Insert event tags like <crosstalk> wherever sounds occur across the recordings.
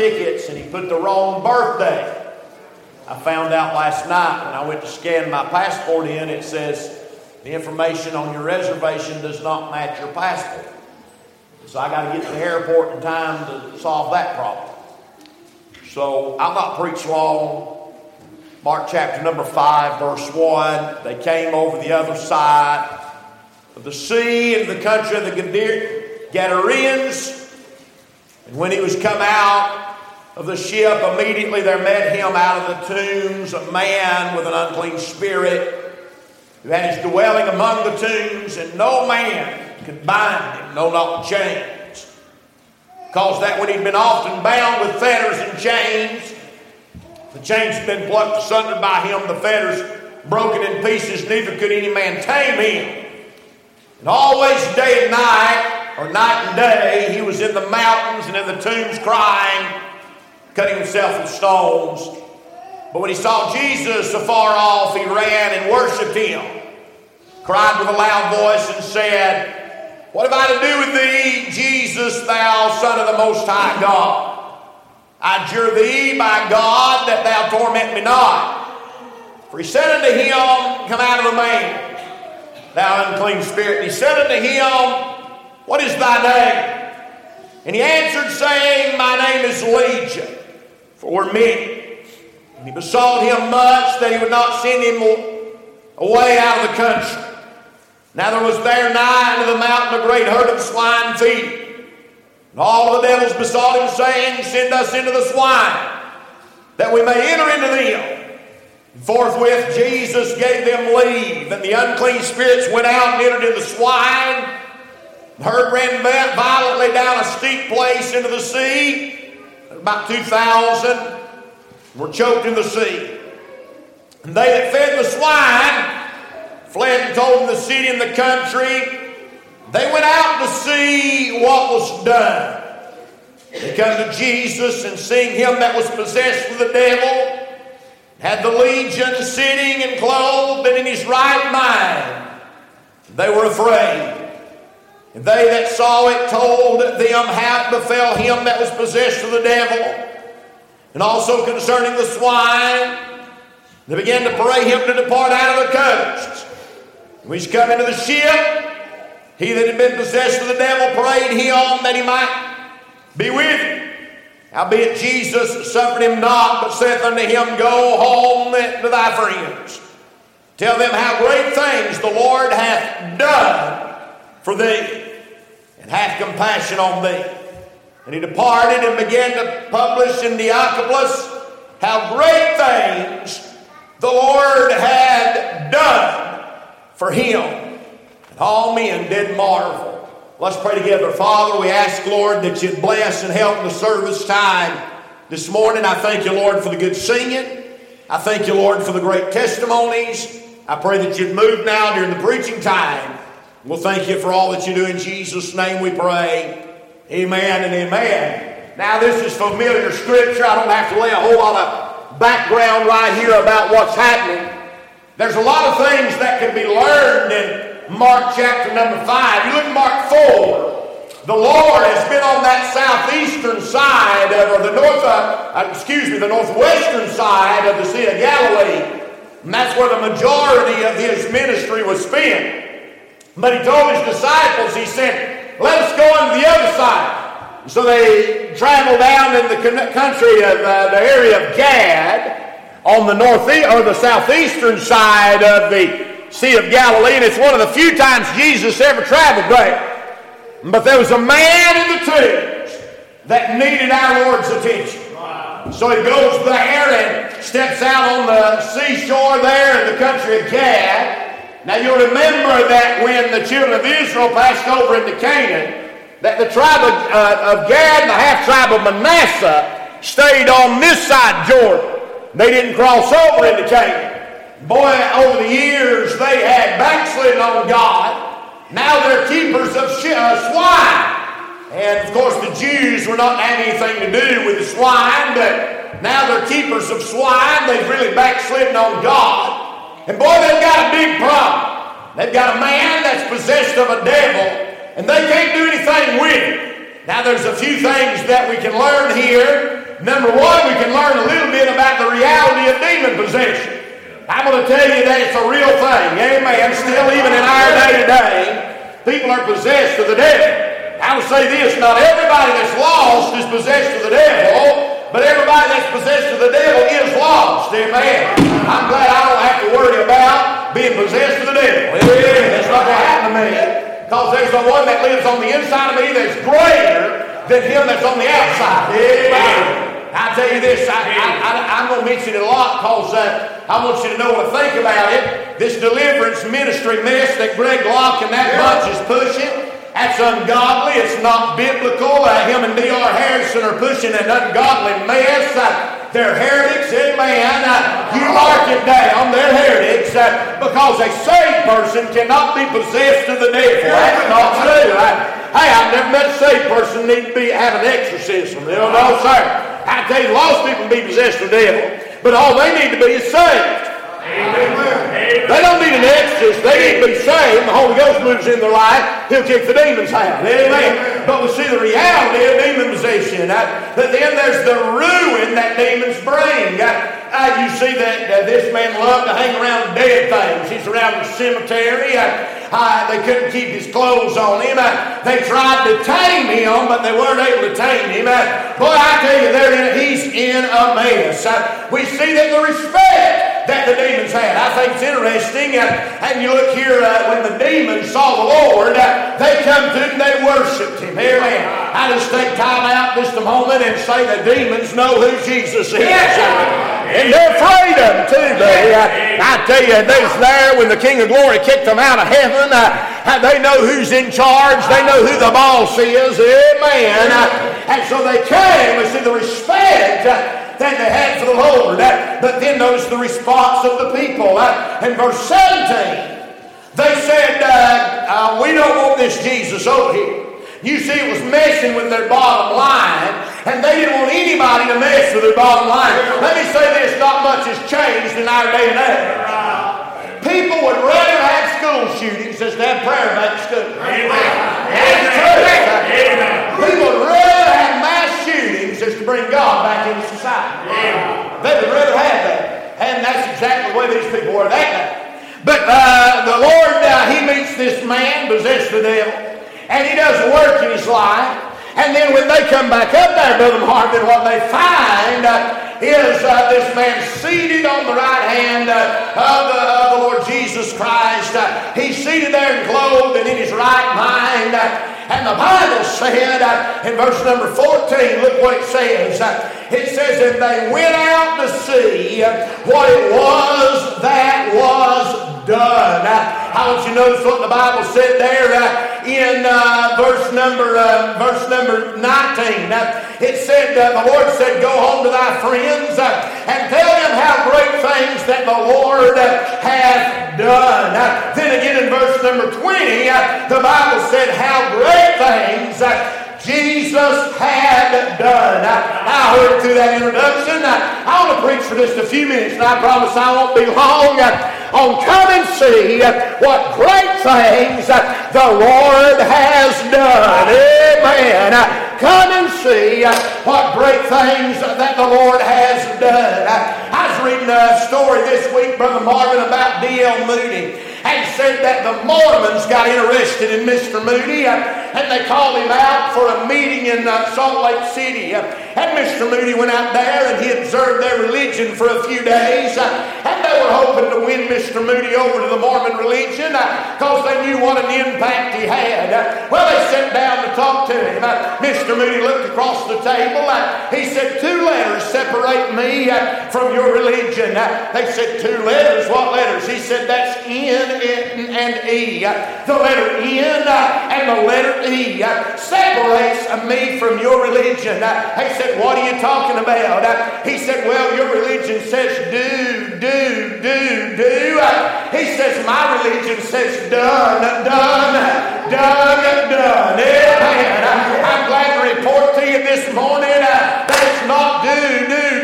tickets and he put the wrong birthday. I found out last night when I went to scan my passport in, it says the information on your reservation does not match your passport. So I got to get to the airport in time to solve that problem. So I'll not preach long. Mark chapter number 5, verse 1. They came over the other side of the sea into the country of the Gadarenes. And when he was come out of the ship, immediately there met him out of the tombs a man with an unclean spirit who had his dwelling among the tombs, and no man could bind him, no, not chains. Because that when he'd been often bound with fetters and chains, the chains had been plucked asunder by him, the fetters broken in pieces, neither could any man tame him. And always day and night, or night and day, he was in the mountains and in the tombs crying, cutting himself with stones. But when he saw Jesus afar off, he ran and worshiped him, cried with a loud voice, and said, What have I to do with thee, Jesus, thou Son of the Most High God? I adjure thee by God that thou torment me not. For he said unto him, Come out of the man thou unclean spirit. And he said unto him, What is thy name? And he answered, saying, My name is Legion, for many. And he besought him much that he would not send him away out of the country. Now there was there nigh unto the mountain a great herd of swine feeding. And all the devils besought him, saying, Send us into the swine, that we may enter into them. Forthwith Jesus gave them leave, and the unclean spirits went out and entered into the swine. The herd ran violently down a steep place into the sea. About 2,000 were choked in the sea. And they that fed the swine fled and told the city and the country. They went out to see what was done. They come to Jesus and seeing him that was possessed with the devil had the legion sitting and clothed and in his right mind. They were afraid. And they that saw it told them how it befell him that was possessed of the devil. And also concerning the swine, they began to pray him to depart out of the coast. When he's come into the ship, he that had been possessed of the devil prayed him that he might be with him. Howbeit Jesus suffered him not, but saith unto him, Go home to thy friends. Tell them how great things the Lord hath done for thee, and have compassion on thee. And he departed and began to publish in Decapolis how great things the Lord had done for him. And all men did marvel. Let's pray together. Father, we ask, Lord, that you'd bless and help the service time this morning. I thank you, Lord, for the good singing. I thank you, Lord, for the great testimonies. I pray that you'd move now during the preaching time. We'll thank you for all that you do in Jesus' name we pray. Amen and amen. Now, this is familiar scripture. I don't have to lay a whole lot of background right here about what's happening. There's a lot of things that can be learned in Mark chapter number 5. You look at Mark 4. The Lord has been on that southeastern side, of, or the north, uh, uh, excuse me, the northwestern side of the Sea of Galilee. And that's where the majority of his ministry was spent. But he told his disciples, he said, let us go on the other side. So they traveled down in the country of uh, the area of Gad on the northeast or the southeastern side of the Sea of Galilee, and it's one of the few times Jesus ever traveled there. But there was a man in the tombs that needed our Lord's attention. So he goes there and steps out on the seashore there in the country of Gad. Now you'll remember that when the children of Israel passed over into Canaan, that the tribe of, uh, of Gad and the half tribe of Manasseh stayed on this side Jordan. They didn't cross over into Canaan. Boy, over the years, they had backslidden on God. Now they're keepers of uh, swine. And of course, the Jews were not having anything to do with the swine, but now they're keepers of swine. They've really backslidden on God. And boy, they've got a big problem. They've got a man that's possessed of a devil, and they can't do anything with it. Now, there's a few things that we can learn here Number one, we can learn a little bit about the reality of demon possession. I'm going to tell you that it's a real thing. Amen. Still, even in our day today, people are possessed of the devil. I will say this not everybody that's lost is possessed of the devil, but everybody that's possessed of the devil is lost. Amen. I'm glad I don't have to being possessed of the devil. Amen. That's not going to happen to me. Because there's the one that lives on the inside of me that's greater than him that's on the outside. Amen. I tell you this, I, am going to mention it a lot because uh, I want you to know what I think about it. This deliverance ministry mess that Greg Locke and that bunch is pushing, that's ungodly. It's not biblical. Uh, him and D.R. Harrison are pushing an ungodly mess. Uh, they're heretics, amen. You mark it down, they're heretics uh, because a saved person cannot be possessed of the devil. That's not true. Hey, I've never met a saved person need to be have an exorcism. You know, no, sir. I tell you, lost people be possessed of the devil, but all they need to be is saved. Amen. They don't need an exorcist. They need to be saved. The Holy Ghost moves in their life. He'll kick the demons out. Amen. But we see the reality of demon possession. Uh, but then there's the ruin that demons bring. Uh, uh, you see that this man loved to hang around dead things. He's around the cemetery. Uh, uh, they couldn't keep his clothes on him. Uh, they tried to tame him, but they weren't able to tame him. Uh, boy, I tell you, in, he's in a mess. Uh, we see that the respect that the demons had. I think it's interesting. Uh, and you look here, uh, when the demons saw the Lord, they come to him, they worshiped him. Amen. I just take time out just a moment and say the demons know who Jesus is. And they're afraid of him too, buddy. I, I tell you, they was there when the King of Glory kicked them out of heaven. Uh, they know who's in charge. They know who the boss is. Amen. Uh, and so they came and see the respect uh, that they had for the Lord. Uh, but then notice the response of the people. Uh, in verse 17, they said, uh, We don't want this Jesus over here. You see, it was messing with their bottom line, and they didn't want anybody to mess with their bottom line. Let me say this not much has changed in our day and age. People would rather have school shootings than to have prayer back in school. Amen. Amen. People would rather have mass shootings than to bring God back into society. Amen. They would rather have that. And that's exactly the way these people were that day. But uh, the Lord, uh, He meets this man possessed with the devil and he does work in his life. And then when they come back up there, Brother Marvin, what they find uh, is uh, this man seated on the right hand uh, of, the, of, the, Lord Jesus Christ. Uh, he's seated there and clothed and in his right mind. Uh, and the Bible said uh, in verse number 14, look what it says. it says, And they went out to see what it was that was done. I want you to notice what the Bible said there in uh, verse number uh, verse number 19. Uh, it said, uh, the Lord said, Go home to thy friends uh, and tell them how great things that the Lord uh, hath done. then again in verse number 20, the Bible said, How great things Jesus had done. I, heard through that introduction. I, I want to preach for just a few minutes, and I promise I won't be long. Uh, on come and see uh, what great things uh, the Lord has done. Amen. Come and see what great things that the Lord has done. I was reading a story this week, Brother Marvin, about D.L. Moody and said that the Mormons got interested in Mr. Moody uh, and they called him out for a meeting in uh, Salt Lake City. Uh, and Mr. Moody went out there and he observed their religion for a few days. Uh, and they were hoping to win Mr. Moody over to the Mormon religion uh, because they knew what an impact he had. Uh, well, they sat down to talk to him. Mr. Moody looked across the table. he said, Two letters separate me from your religion. they said, Two letters? What letters? He said, That's in and E. The letter N and the letter E separates me from your religion. He said, What are you talking about? He said, Well, your religion says do, do, do, do. He says, My religion says done, done, done, done. Amen. I'm glad to report to you this morning that it's not do, do,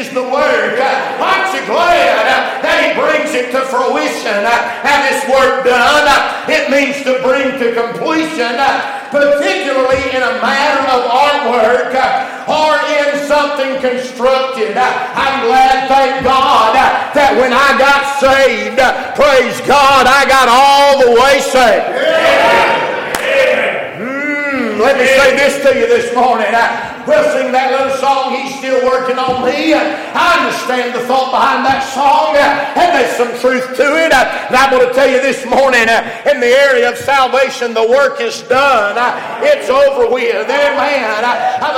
does something, uh, he finishes the work. Uh, aren't you glad uh, that he brings it to fruition. Uh, and this work done, uh, it means to bring to completion, uh, particularly in a matter of artwork or in something constructed. I'm glad, thank God, that when I got saved, praise God, I got all the way saved hmm, let me say this to you this morning. I, we'll sing that little song, He's Still Working on Me. I understand the thought behind that song, and there's some truth to it. And I'm going to tell you this morning, in the area of salvation, the work is done. It's over with. Amen.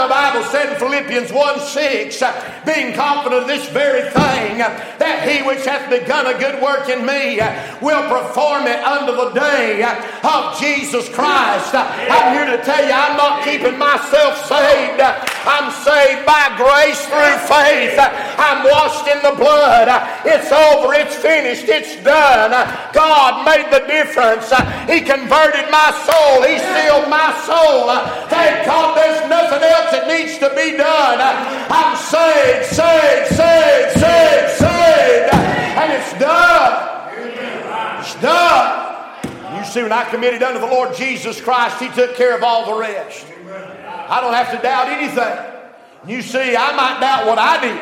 The Bible said in Philippians 1 6, being confident of this very thing, that He which hath begun a good work in me will perform it unto the day of Jesus Christ. I'm here to tell you I'm not keeping myself saved. I'm saved by grace through faith. I'm washed in the blood. It's over. It's finished. It's done. God made the difference. He converted my soul. He sealed my soul. Thank God there's nothing else that needs to be done. I'm saved, saved, saved, saved, saved. And it's done. It's done. You see, when I committed unto the Lord Jesus Christ, He took care of all the rest. I don't have to doubt anything. You see, I might doubt what I did,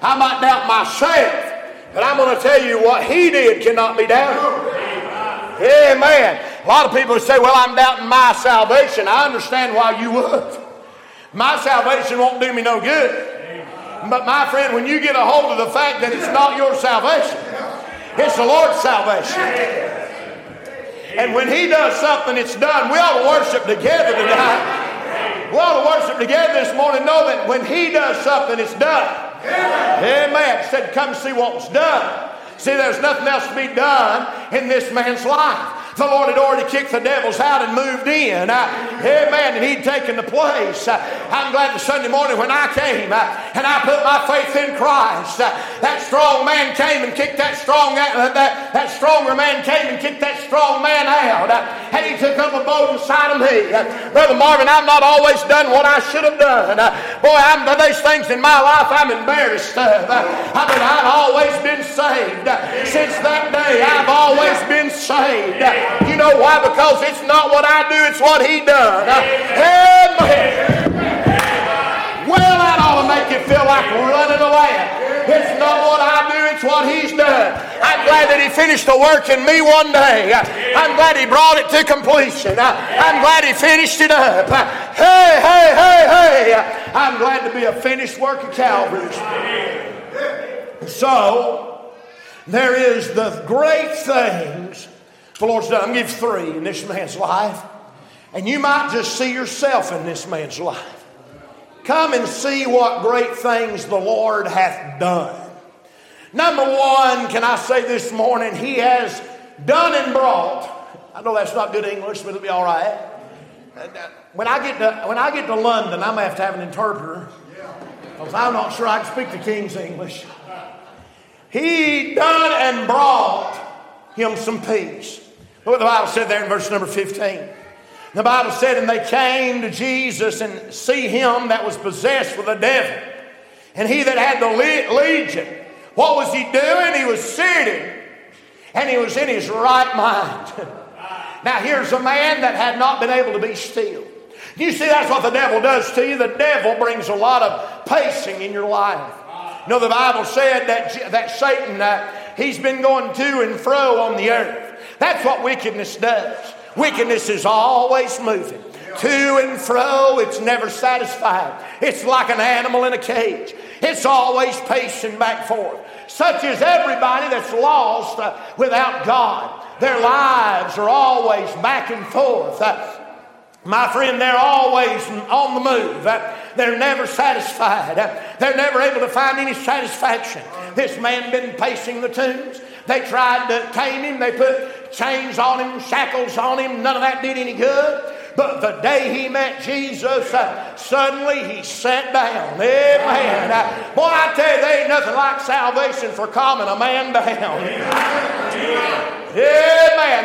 I might doubt myself, but I'm going to tell you what He did cannot be doubted. Amen. A lot of people say, Well, I'm doubting my salvation. I understand why you would. My salvation won't do me no good. But my friend, when you get a hold of the fact that it's not your salvation, it's the Lord's salvation. And when He does something, it's done. We ought to worship together tonight. We ought to worship together this morning. Know that when He does something, it's done. Amen. Said, come see what was done. See, there's nothing else to be done in this man's life. The Lord had already kicked the devils out and moved in. Uh, amen. And he'd taken the place. Uh, I'm glad the Sunday morning when I came uh, and I put my faith in Christ, uh, that strong man came and kicked that strong, uh, that, that stronger man came and kicked that strong man out. Uh, and he took up a boat inside of me. Brother Marvin, I've not always done what I should have done. boy, I'm, there's things in my life I'm embarrassed of. I mean, I've always been saved. Since that day, I've always been saved. You know why? Because it's not what I do, it's what He done. Well, that ought to make you feel like running away. It's not what I do, it's what He's done. I'm glad that He finished the work in me one day. I'm glad He brought it to completion. I'm glad He finished it up. Hey, hey, hey, hey. I'm glad to be a finished work of Calvary's. So, there is the great things the Lord's done. I'm give three in this man's life. And you might just see yourself in this man's life. Come and see what great things the Lord hath done. Number one, can I say this morning, He has done and brought. I know that's not good English, but it'll be all right. Uh, when I get to, when I get to London, I'm going to have to have an interpreter because I'm not sure I can speak the King's English. He done and brought him some peace. Look what the Bible said there in verse number 15. The Bible said, And they came to Jesus and see him that was possessed with a devil. And he that had the legion, what was he doing? He was sitting and he was in his right mind. <laughs> now, here's a man that had not been able to be still. You see, that's what the devil does to you. The devil brings a lot of pacing in your life. You know, the Bible said that, that Satan, uh, he's been going to and fro on the earth. That's what wickedness does. Wickedness is always moving to and fro. It's never satisfied. It's like an animal in a cage. It's always pacing back and forth. Such is everybody that's lost uh, without God. Their lives are always back and forth. Uh, my friend, they're always on the move. Uh, they're never satisfied. Uh, they're never able to find any satisfaction. This man been pacing the tombs. They tried to tame him. They put chains on him, shackles on him. None of that did any good. But the day he met Jesus, uh, suddenly he sat down. Amen. Uh, boy, I tell you, there ain't nothing like salvation for calming a man down. Amen.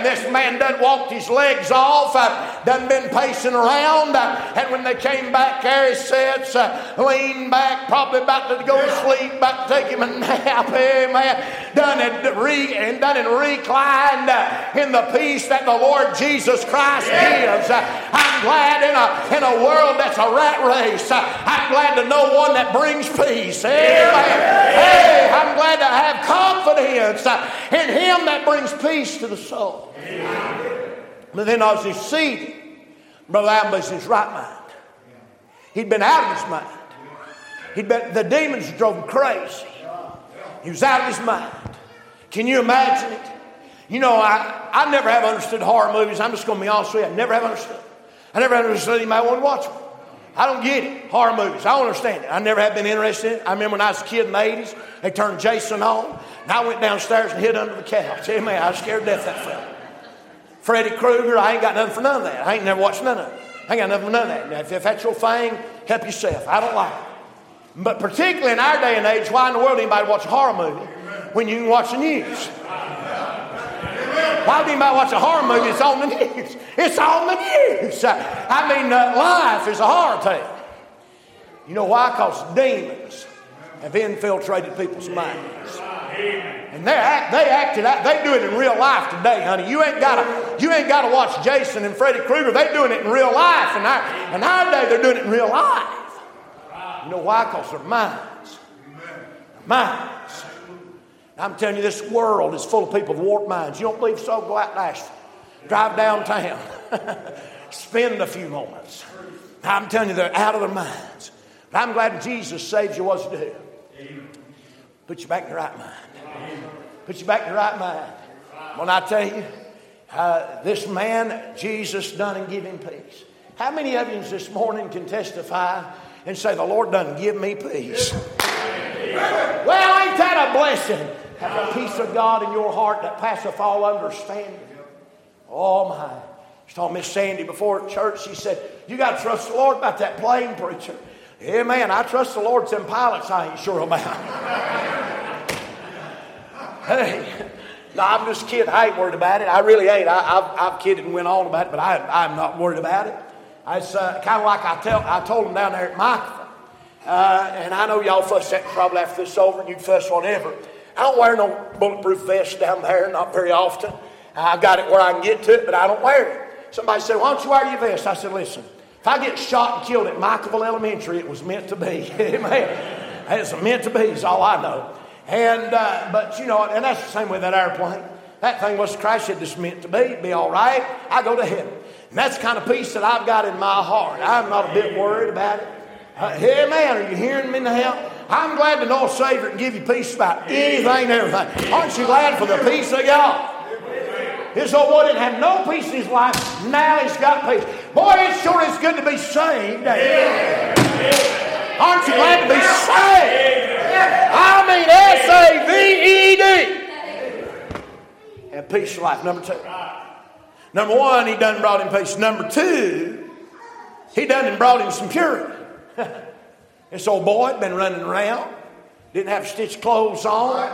This man done walked his legs off. Uh, done been pacing around. Uh, and when they came back, Harry sits, uh, leaned back, probably about to go to sleep, about to take him a <laughs> nap. Amen. Done it re, and done it reclined uh, in the peace that the Lord Jesus Christ gives. Uh, I'm glad in a, in a world that's a rat race. Uh, I'm glad to know one that brings peace. Amen. Hey, I'm glad to have confidence uh, in Him that brings peace to the soul. But then as he's seated, Brother Allen was his right mind. He'd been out of his mind. He'd been, the demons drove him crazy. He was out of his mind. Can you imagine it? You know, I, I never have understood horror movies. I'm just going to be honest with you. I never have understood. I never understood anybody want to watch them. I don't get it. Horror movies. I don't understand it. I never have been interested in it. I remember when I was a kid in the 80s, they turned Jason on, and I went downstairs and hid under the couch. Man, I was scared to death that fella. Freddy Krueger, I ain't got nothing for none of that. I ain't never watched none of it. I ain't got nothing for none of that. Now, if, if that's your thing, help yourself. I don't like it. But particularly in our day and age, why in the world anybody watch a horror movie when you can watch the news? Why would anybody watch a horror movie? It's on the news. It's on the news. I mean, uh, life is a horror tale. You know why? Because demons have infiltrated people's minds. And they act, they acted out, they do it in real life today, honey. You ain't gotta you ain't gotta watch Jason and Freddy Krueger. They're doing it in real life. And our, in our day, they're doing it in real life. You know why? Because their minds. Their minds. I'm telling you, this world is full of people with warped minds. You don't believe so? Go out to Asheville. Drive downtown. <laughs> Spend a few moments. I'm telling you, they're out of their minds. But I'm glad Jesus saves you what to do. Put you back in the right mind. Put you back in the right mind. When I tell you, uh, this man, Jesus done and give him peace. How many of you this morning can testify and say, The Lord done give me peace? Well, ain't that a blessing? Have the peace of God in your heart that passeth all understanding. Oh, my. I was talking Miss Sandy before church. She said, You got to trust the Lord about that plane preacher. Amen. I trust the Lord. Some pilots I ain't sure about. <laughs> Hey, no, I'm just kidding. I ain't worried about it. I really ain't. I, have I've kidded and went on about it, but I, I'm not worried about it. It's uh, kind of like I, tell, I told them down there at Microphone. Uh, and I know y'all fuss that probably after this over and you fuss whatever. I don't wear no bulletproof vest down there, not very often. I've got it where I can get to it, but I don't wear it. Somebody said, Why don't you wear your vest? I said, Listen, if I get shot and killed at Micaville Elementary, it was meant to be. <laughs> Amen. It's meant to be, is all I know. And, uh, but you know, and that's the same with that airplane. That thing was Christ said this meant to be, be all right. I go to heaven. And that's the kind of peace that I've got in my heart. I'm not a bit worried about it. Uh, hey, man, are you hearing me now? I'm glad to know a Savior can give you peace about anything and everything. Aren't you glad for the peace of God? His old boy didn't have no peace in his life. Now he's got peace. Boy, it sure is good to be saved. Aren't you glad to be saved? I mean S A V E D. And peace of life. Number two. Number one, he done brought him peace. Number two, he done and brought him some purity. <laughs> this old boy had been running around, didn't have stitched clothes on,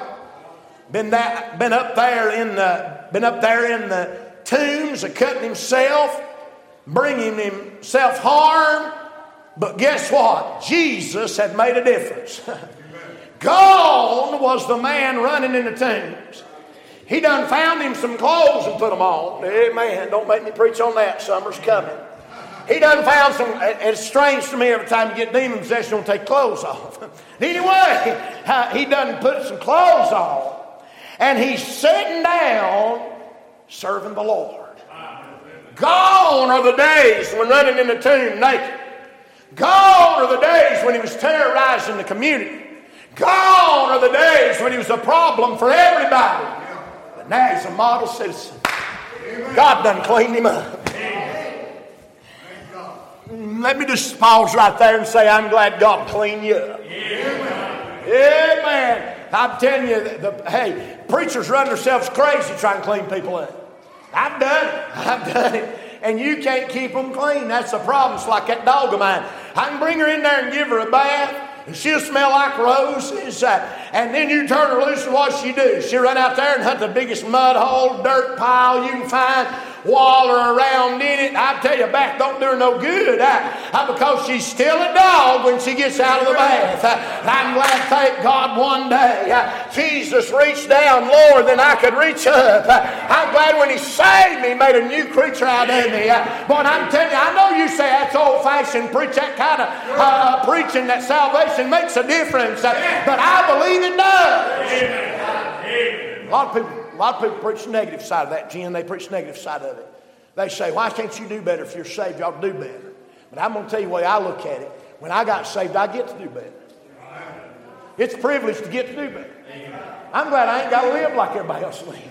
been that, been up there in the, been up there in the tombs, of cutting himself, bringing himself harm. But guess what? Jesus had made a difference. <laughs> Gone was the man running in the tombs. He done found him some clothes and put them on. Amen. Don't make me preach on that. Summer's coming. He done found some, it's strange to me every time you get demon possession, don't take clothes off. <laughs> anyway, he done put some clothes on. And he's sitting down serving the Lord. Gone are the days when running in the tomb naked. Gone are the days when he was terrorizing the community. Gone are the days when he was a problem for everybody. But now he's a model citizen. God done cleaned him up. Let me just pause right there and say, I'm glad God cleaned you up. Amen. I'm telling you, the, the, hey, preachers run themselves crazy trying to clean people up. I've done it. <laughs> I've done it. And you can't keep them clean. That's the problem. It's like that dog of mine. I can bring her in there and give her a bath and she'll smell like roses. Uh, And then you turn her loose, and what she do? She run out there and hunt the biggest mud hole, dirt pile you can find waller around in it. I tell you, bath don't do her no good I, because she's still a dog when she gets out of the bath. I, am glad, thank God, one day uh, Jesus reached down lower than I could reach up. I'm glad when He saved me, made a new creature out of me. Uh, but I'm telling you, I know you say that's old fashioned preach, that kind of uh, preaching that salvation makes a difference, uh, but I believe it does. A lot of people a lot of people preach the negative side of that, Jen. They preach the negative side of it. They say, why can't you do better if you're saved? To do better. But I'm going to tell you the way I look at it. When I got saved, I get to do better. It's a privilege to get to do better. I'm glad I ain't got to live like everybody else lives.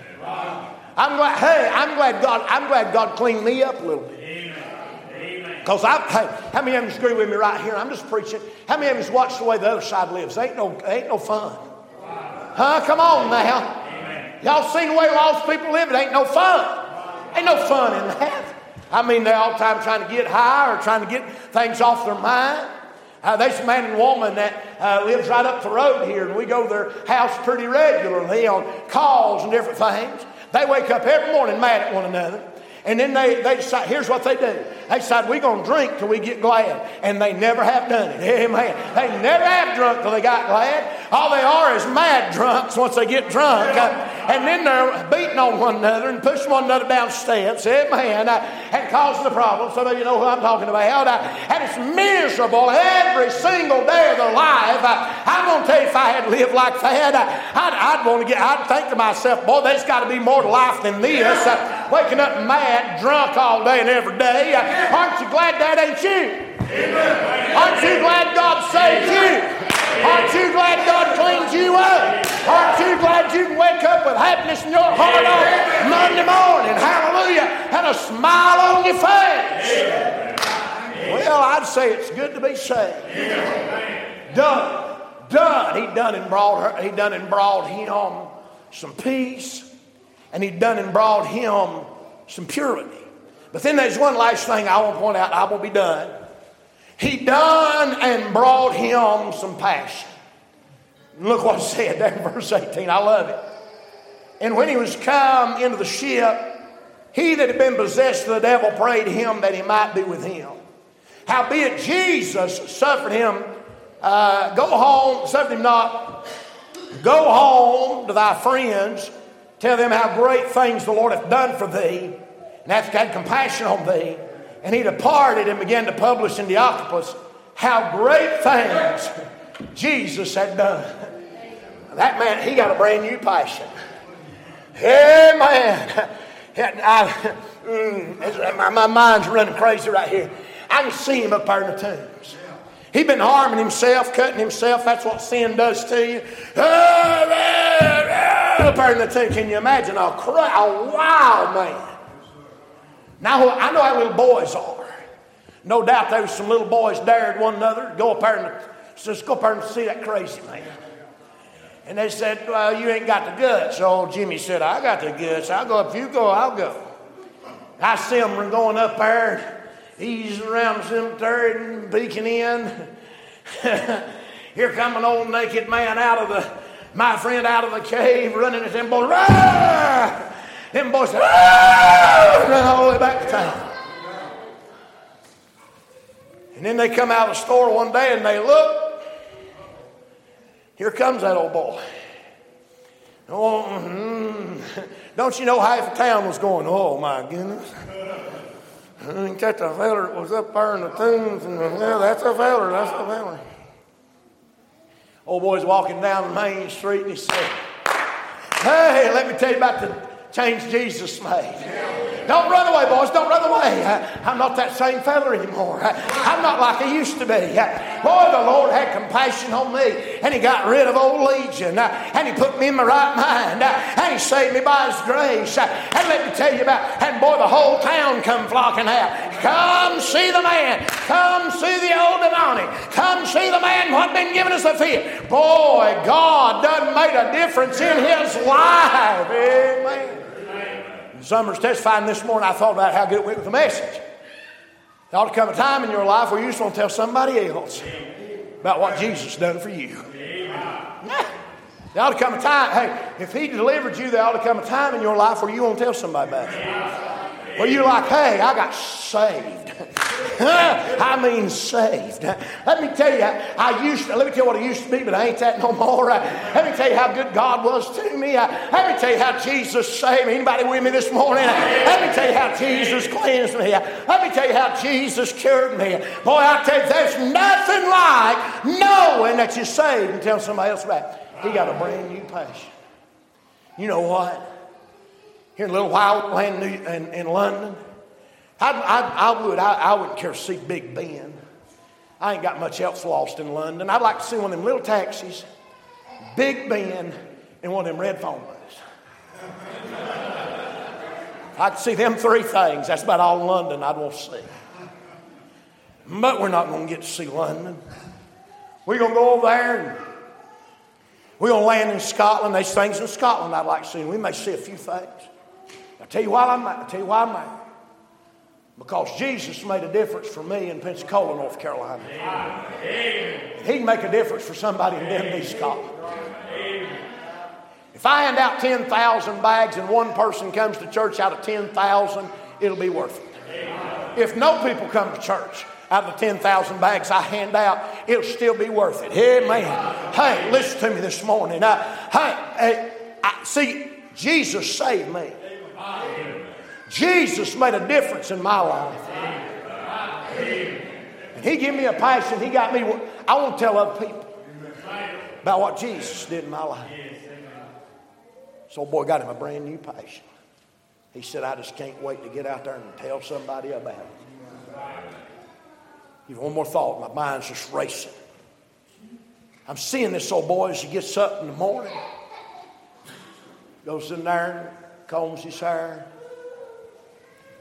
I'm glad, hey, I'm glad God, I'm glad God cleaned me up a little bit. Because I, hey, how many of you agree with me right here? I'm just preaching. How many of you watch the way the other side lives? Ain't no, ain't no fun. Huh? Come on now. Y'all seen the way lost people live? It ain't no fun. Ain't no fun in that. I mean, they're all the time trying to get high or trying to get things off their mind. Uh, there's a man and woman that uh, lives right up the road here, and we go to their house pretty regularly on calls and different things. They wake up every morning mad at one another. And then they, they decide, here's what they do. They decide, we're going to drink till we get glad. And they never have done it. Amen. They never have drunk till they got glad. All they are is mad drunks once they get drunk. And then they're beating on one another and pushing one another down steps. Amen. And causing the problem. Some of you know who I'm talking about. And it's miserable every single day of their life. I'm going to tell you, if I had lived like that, I'd, I'd want to get, I'd think to myself, boy, there's got to be more to life than this. Waking up mad mad, drunk all day and every day. Aren't you glad that ain't you? Aren't you glad God saved you? Aren't you glad God cleans you up? Aren't you glad you can wake up with happiness in your heart on Monday morning? Hallelujah. And a smile on your face. Well, I'd say it's good to be saved. Done. Done. He done and brought her, he done and brought him some peace. And he done and brought him some purity. But then there's one last thing I want to point out. I will be done. He done and brought him some passion. look what it said there in verse 18. I love it. And when he was come into the ship, he that had been possessed of the devil prayed him that he might be with him. Howbeit Jesus suffered him, uh, go home, suffered him not, go home to thy friends, tell them how great things the Lord hath done for thee, and hath had compassion on thee. And he departed and began to publish in the Decapolis how great things Jesus had done. That man, he got a brand new passion. Amen. I, mm, my mind's running crazy right here. I can see him up there in the tombs. He's been harming himself, cutting himself. That's what sin does to you. Up there in the tomb, can you imagine a, cry, a wild man? Now, I know how little boys are. No doubt there was some little boys dared one another go up there and just go up there and see that crazy man. And they said, Well, you ain't got the guts. So old Jimmy said, I got the guts. I'll go. If you go, I'll go. I see them going up there, easing around the cemetery and peeking in. <laughs> Here come an old naked man out of the, my friend out of the cave, running at them boys. Rah! Them boys said, ah! run all the way back to town. And then they come out of the store one day and they look. Here comes that old boy. Oh, mm-hmm. don't you know half the town was going, oh my goodness. Ain't that the feller that was up there in the tombs? And, yeah, that's a feller, that's a feller. Old boy's walking down main street and he said, Hey, let me tell you about the change Jesus made. Don't run away, boys. Don't run away. I'm not that same feller anymore. I'm not like I used to be. Boy, the Lord had compassion on me, and He got rid of old Legion, and He put me in my right mind, and He saved me by His grace. And let me tell you about, and boy, the whole town come flocking out. Come see the man. Come see the old demonic. Come see the man what been giving us the fear. Boy, God done made a difference in his life. Amen. Summers testifying this morning, I thought about how good it went with the message. There ought to come a time in your life where you just want to tell somebody else about what Jesus done for you. There ought to come a time, hey, if he delivered you, there ought to come a time in your life where you want to tell somebody about it. Where you're like, hey, I got saved. <laughs> <laughs> I mean saved. Let me tell you, I used to, let me tell you what I used to be, but I ain't that no more. Let me tell you how good God was to me. Let me tell you how Jesus saved me. Anybody with me this morning? Let me tell you how Jesus cleansed me. Let me tell you how Jesus cured me. Boy, I tell you, there's nothing like knowing that you're saved and tell somebody else about it. He got a brand new passion. You know what? Here in a little while, in, in, in London, I, I, I would. I, I wouldn't care to see Big Ben. I ain't got much else lost in London. I'd like to see one of them little taxis, Big Ben, and one of them red phone booths. I could see them three things. That's about all London I'd want to see. But we're not going to get to see London. We're going to go over there and we're going to land in Scotland. There's things in Scotland I'd like to see. We may see a few things. I'll tell you why I'm I'll tell you why I'm mad. Because Jesus made a difference for me in Pensacola, North Carolina. He can make a difference for somebody in Denby, Scotland. If I hand out 10,000 bags and one person comes to church out of 10,000, it'll be worth it. If no people come to church out of the 10,000 bags I hand out, it'll still be worth it. Amen. Hey, listen to me this morning. Uh, hey, I, see, Jesus saved me. Jesus made a difference in my life. And he gave me a passion. He got me. I want to tell other people about what Jesus did in my life. So, boy got him a brand new passion. He said, I just can't wait to get out there and tell somebody about it. Give one more thought. My mind's just racing. I'm seeing this old boy as he gets up in the morning, goes in there, combs his hair,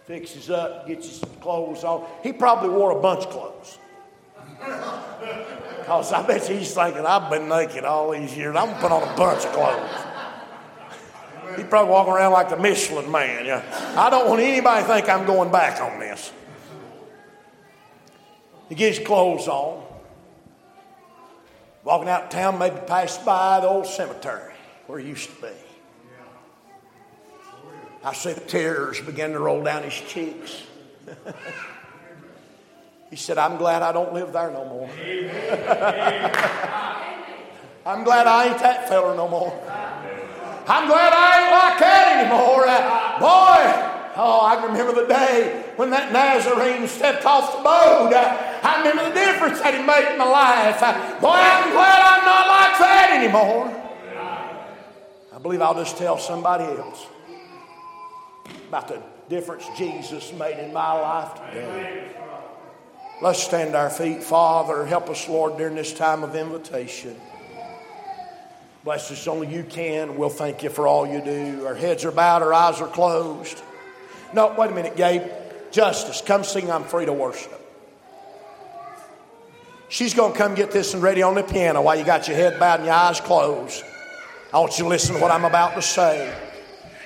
fixes up, gets you some clothes on. He probably wore a bunch of clothes. <laughs> Because I bet he's thinking, I've been naked all these years. I'm going to put on a bunch of clothes. <laughs> He's probably walking around like the Michelin man. Yeah. I don't want anybody to think I'm going back on this. He gets clothes on. Walking out of town, maybe passed by the old cemetery where he used to be. I see tears begin to roll down his cheeks. he said, I'm glad I don't live there no more. <laughs> I'm glad I ain't that feller no more. I'm glad I ain't like that anymore. Uh, boy, oh, I remember the day when that Nazarene stepped off the boat. Uh, I remember the difference that he made in my life. Uh, boy, I'm glad I'm not like that anymore. I believe I'll just tell somebody else about the difference Jesus made in my life today. Let's stand our feet. Father, help us, Lord, during this time of invitation. Bless us only you can. We'll thank you for all you do. Our heads are bowed, our eyes are closed. No, wait a minute, Gabe. Justice, come sing I'm Free to Worship. She's going to come get this and ready on the piano while you got your head bowed and your eyes closed. I want you to listen to what I'm about to say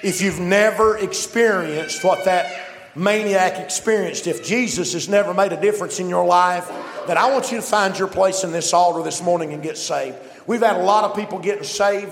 if you've never experienced what that maniac experienced, if Jesus has never made a difference in your life, then I want you to find your place in this altar this morning and get saved. We've had a lot of people getting saved.